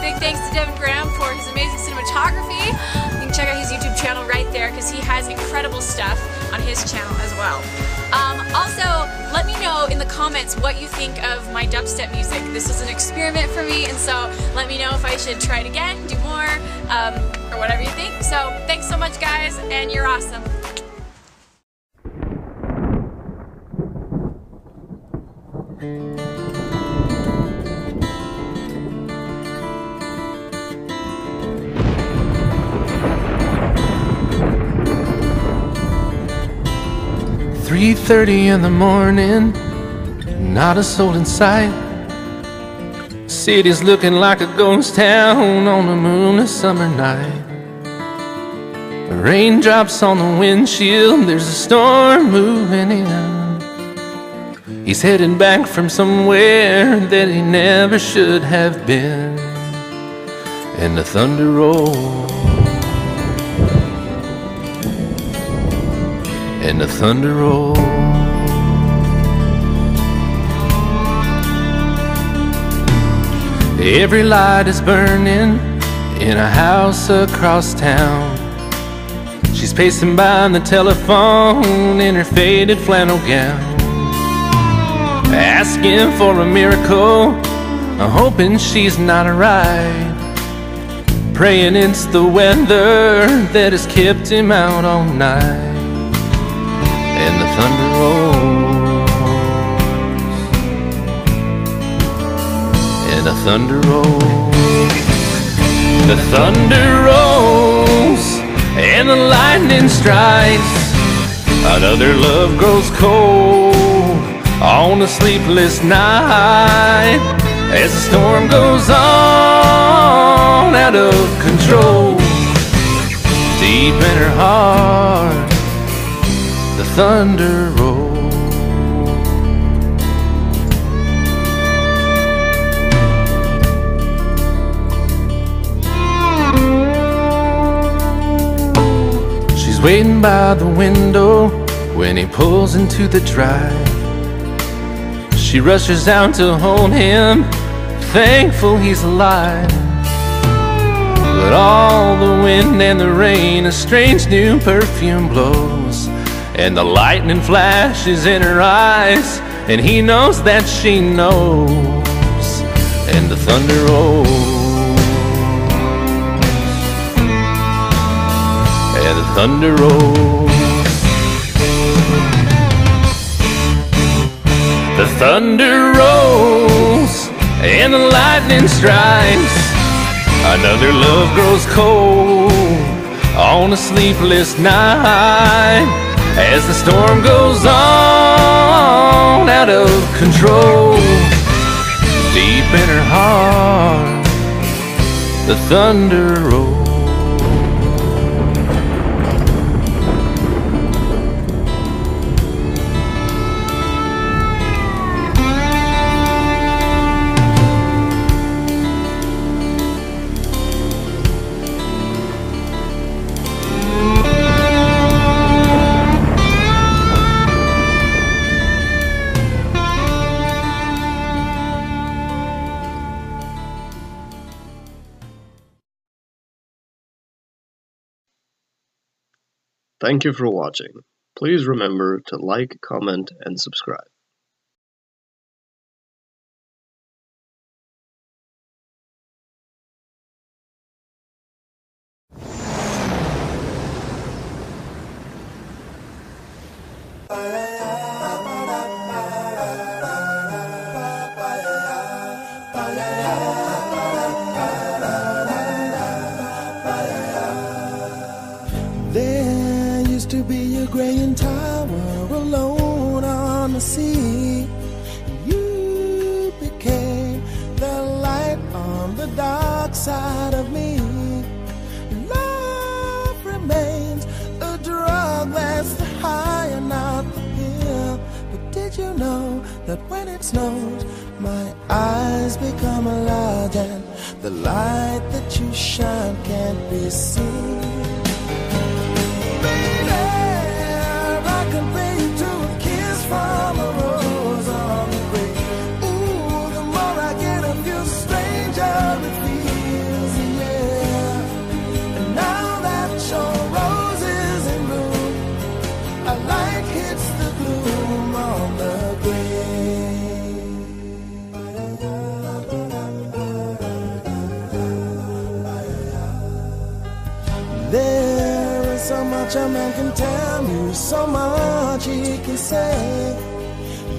big thanks to Devin Graham for his amazing cinematography. You can check out his YouTube channel right there because he has incredible stuff on his channel as well. Um, also, let me know in the comments what you think of my dubstep music. This was an experiment for me, and so let me know if I should try it again, do more, um, or whatever you think. So, thanks so much, guys, and you're awesome. Three thirty in the morning, not a soul in sight. City's looking like a ghost town on a moonless summer night. Raindrops on the windshield, there's a storm moving in. He's heading back from somewhere that he never should have been. And the thunder rolls. And the thunder rolls. Every light is burning in a house across town. She's pacing by on the telephone in her faded flannel gown, asking for a miracle, hoping she's not alright. Praying it's the weather that has kept him out all night thunder rolls. And the thunder rolls the thunder rolls. And the lightning strikes. Another love grows cold on a sleepless night. As the storm goes on out of control. Deep in her heart thunder rolls. She's waiting by the window when he pulls into the drive. She rushes out to hold him, thankful he's alive. But all the wind and the rain, a strange new perfume blows. And the lightning flashes in her eyes, and he knows that she knows. And the thunder rolls, and the thunder rolls. The thunder rolls, and the lightning strikes. Another love grows cold on a sleepless night as the storm goes on out of control. Deep in her heart, the thunder rolls. Thank you for watching. Please remember to like, comment, and subscribe. That when it snows, my eyes become large and the light that you shine can't be seen. A man can tell you, so much he can say.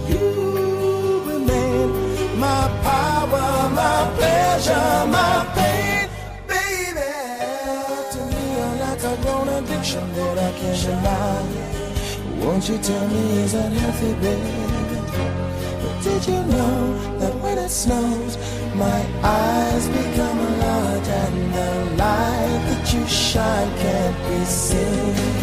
You remain my power, my pleasure, my pain, baby. To me, you're like a grown addiction that I can't deny. Won't you tell me is that healthy, baby? But did you know that when it snows, my eyes become large and the light that you shine can't be seen?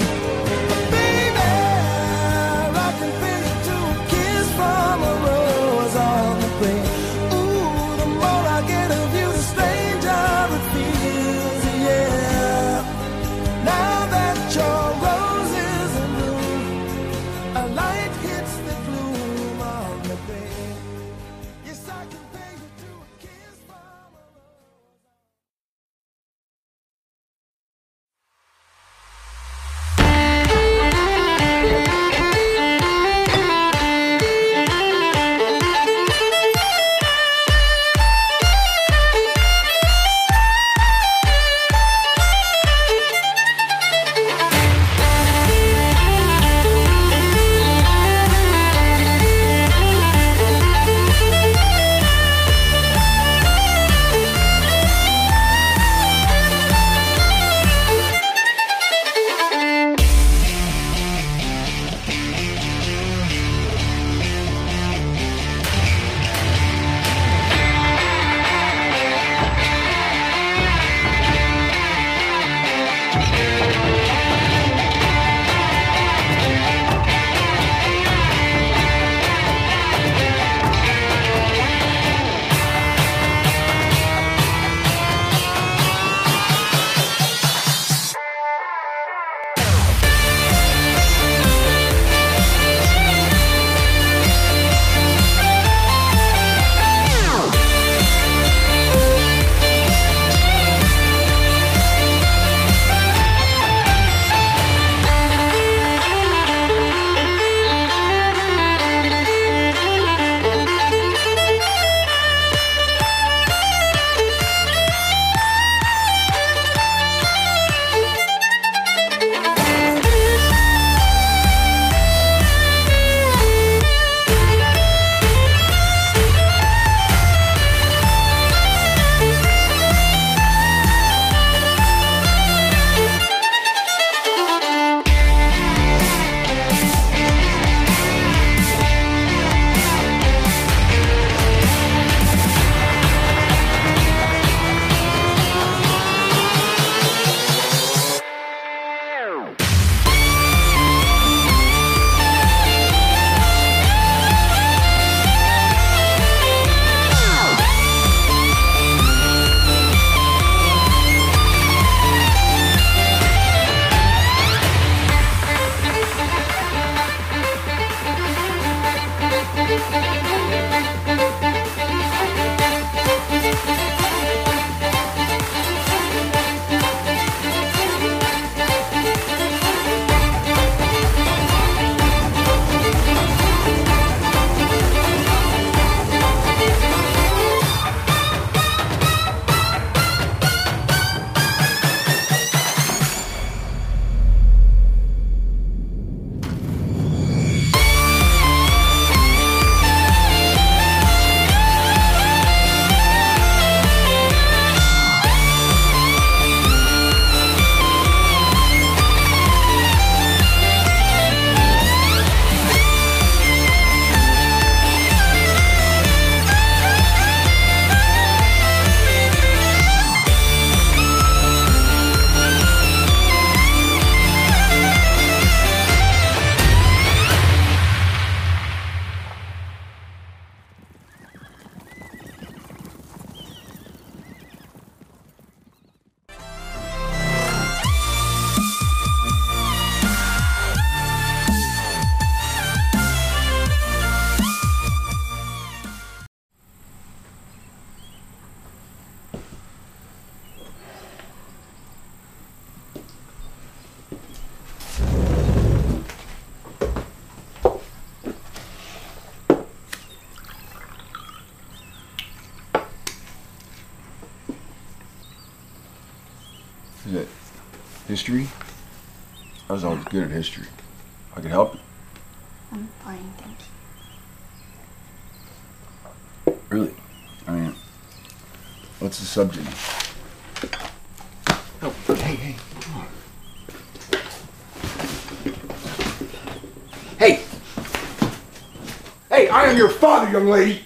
History? I was always good at history. I could help you. I'm fine, thank you. Really? I mean, what's the subject? Oh, hey, hey. Hey! Hey, I am your father, young lady!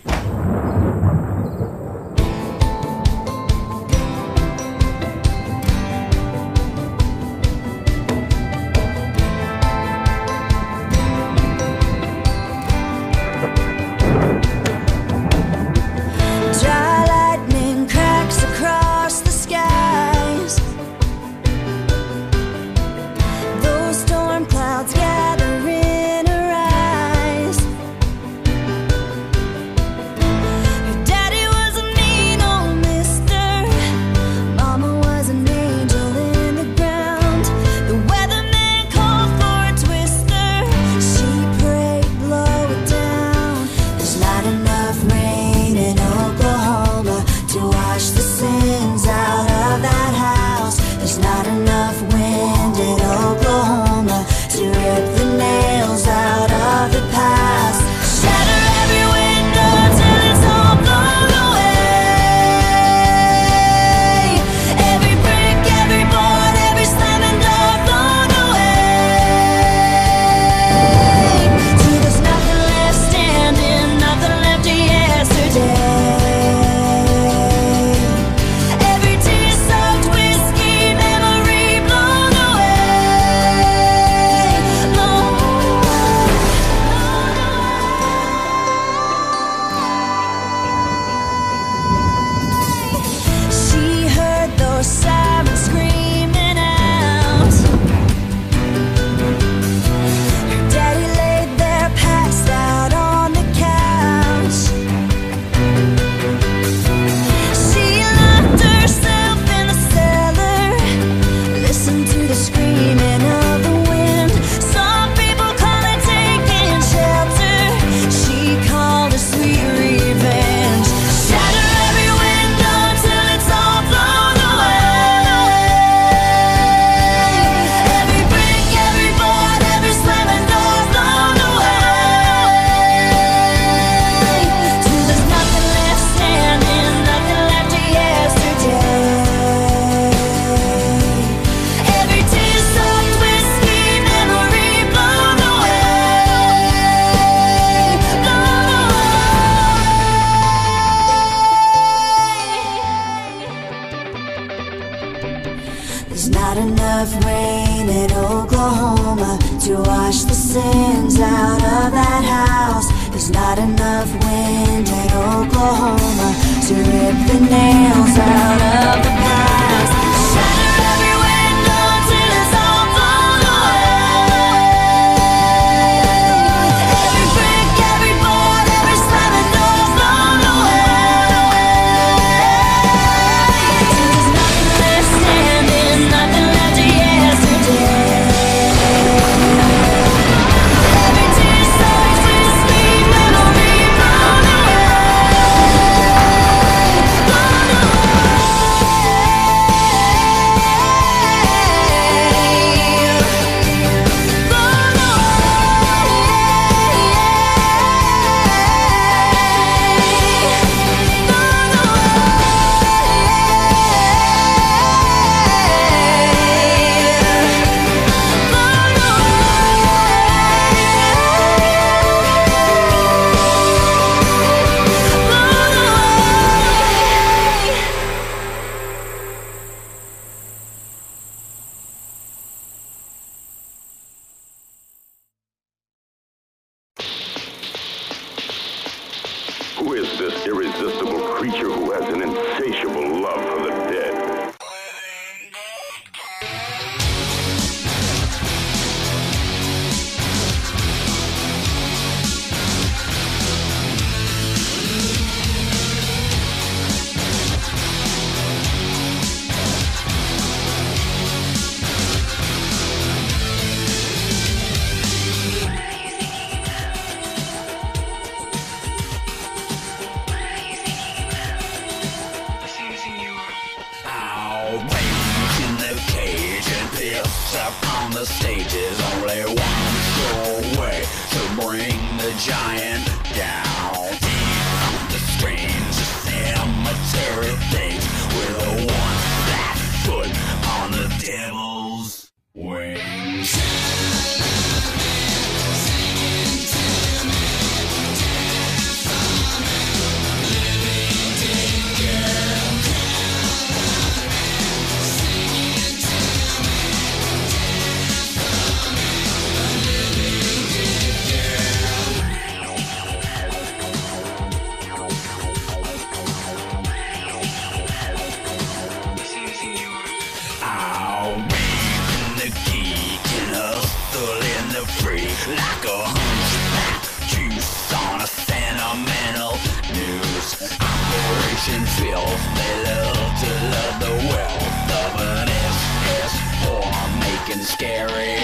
Scary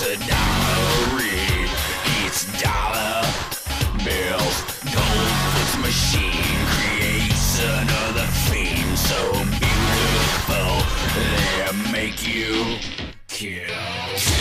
It's a dollary, it's dollar bills. Goldfoot's machine creates another fiend so beautiful they make you kill.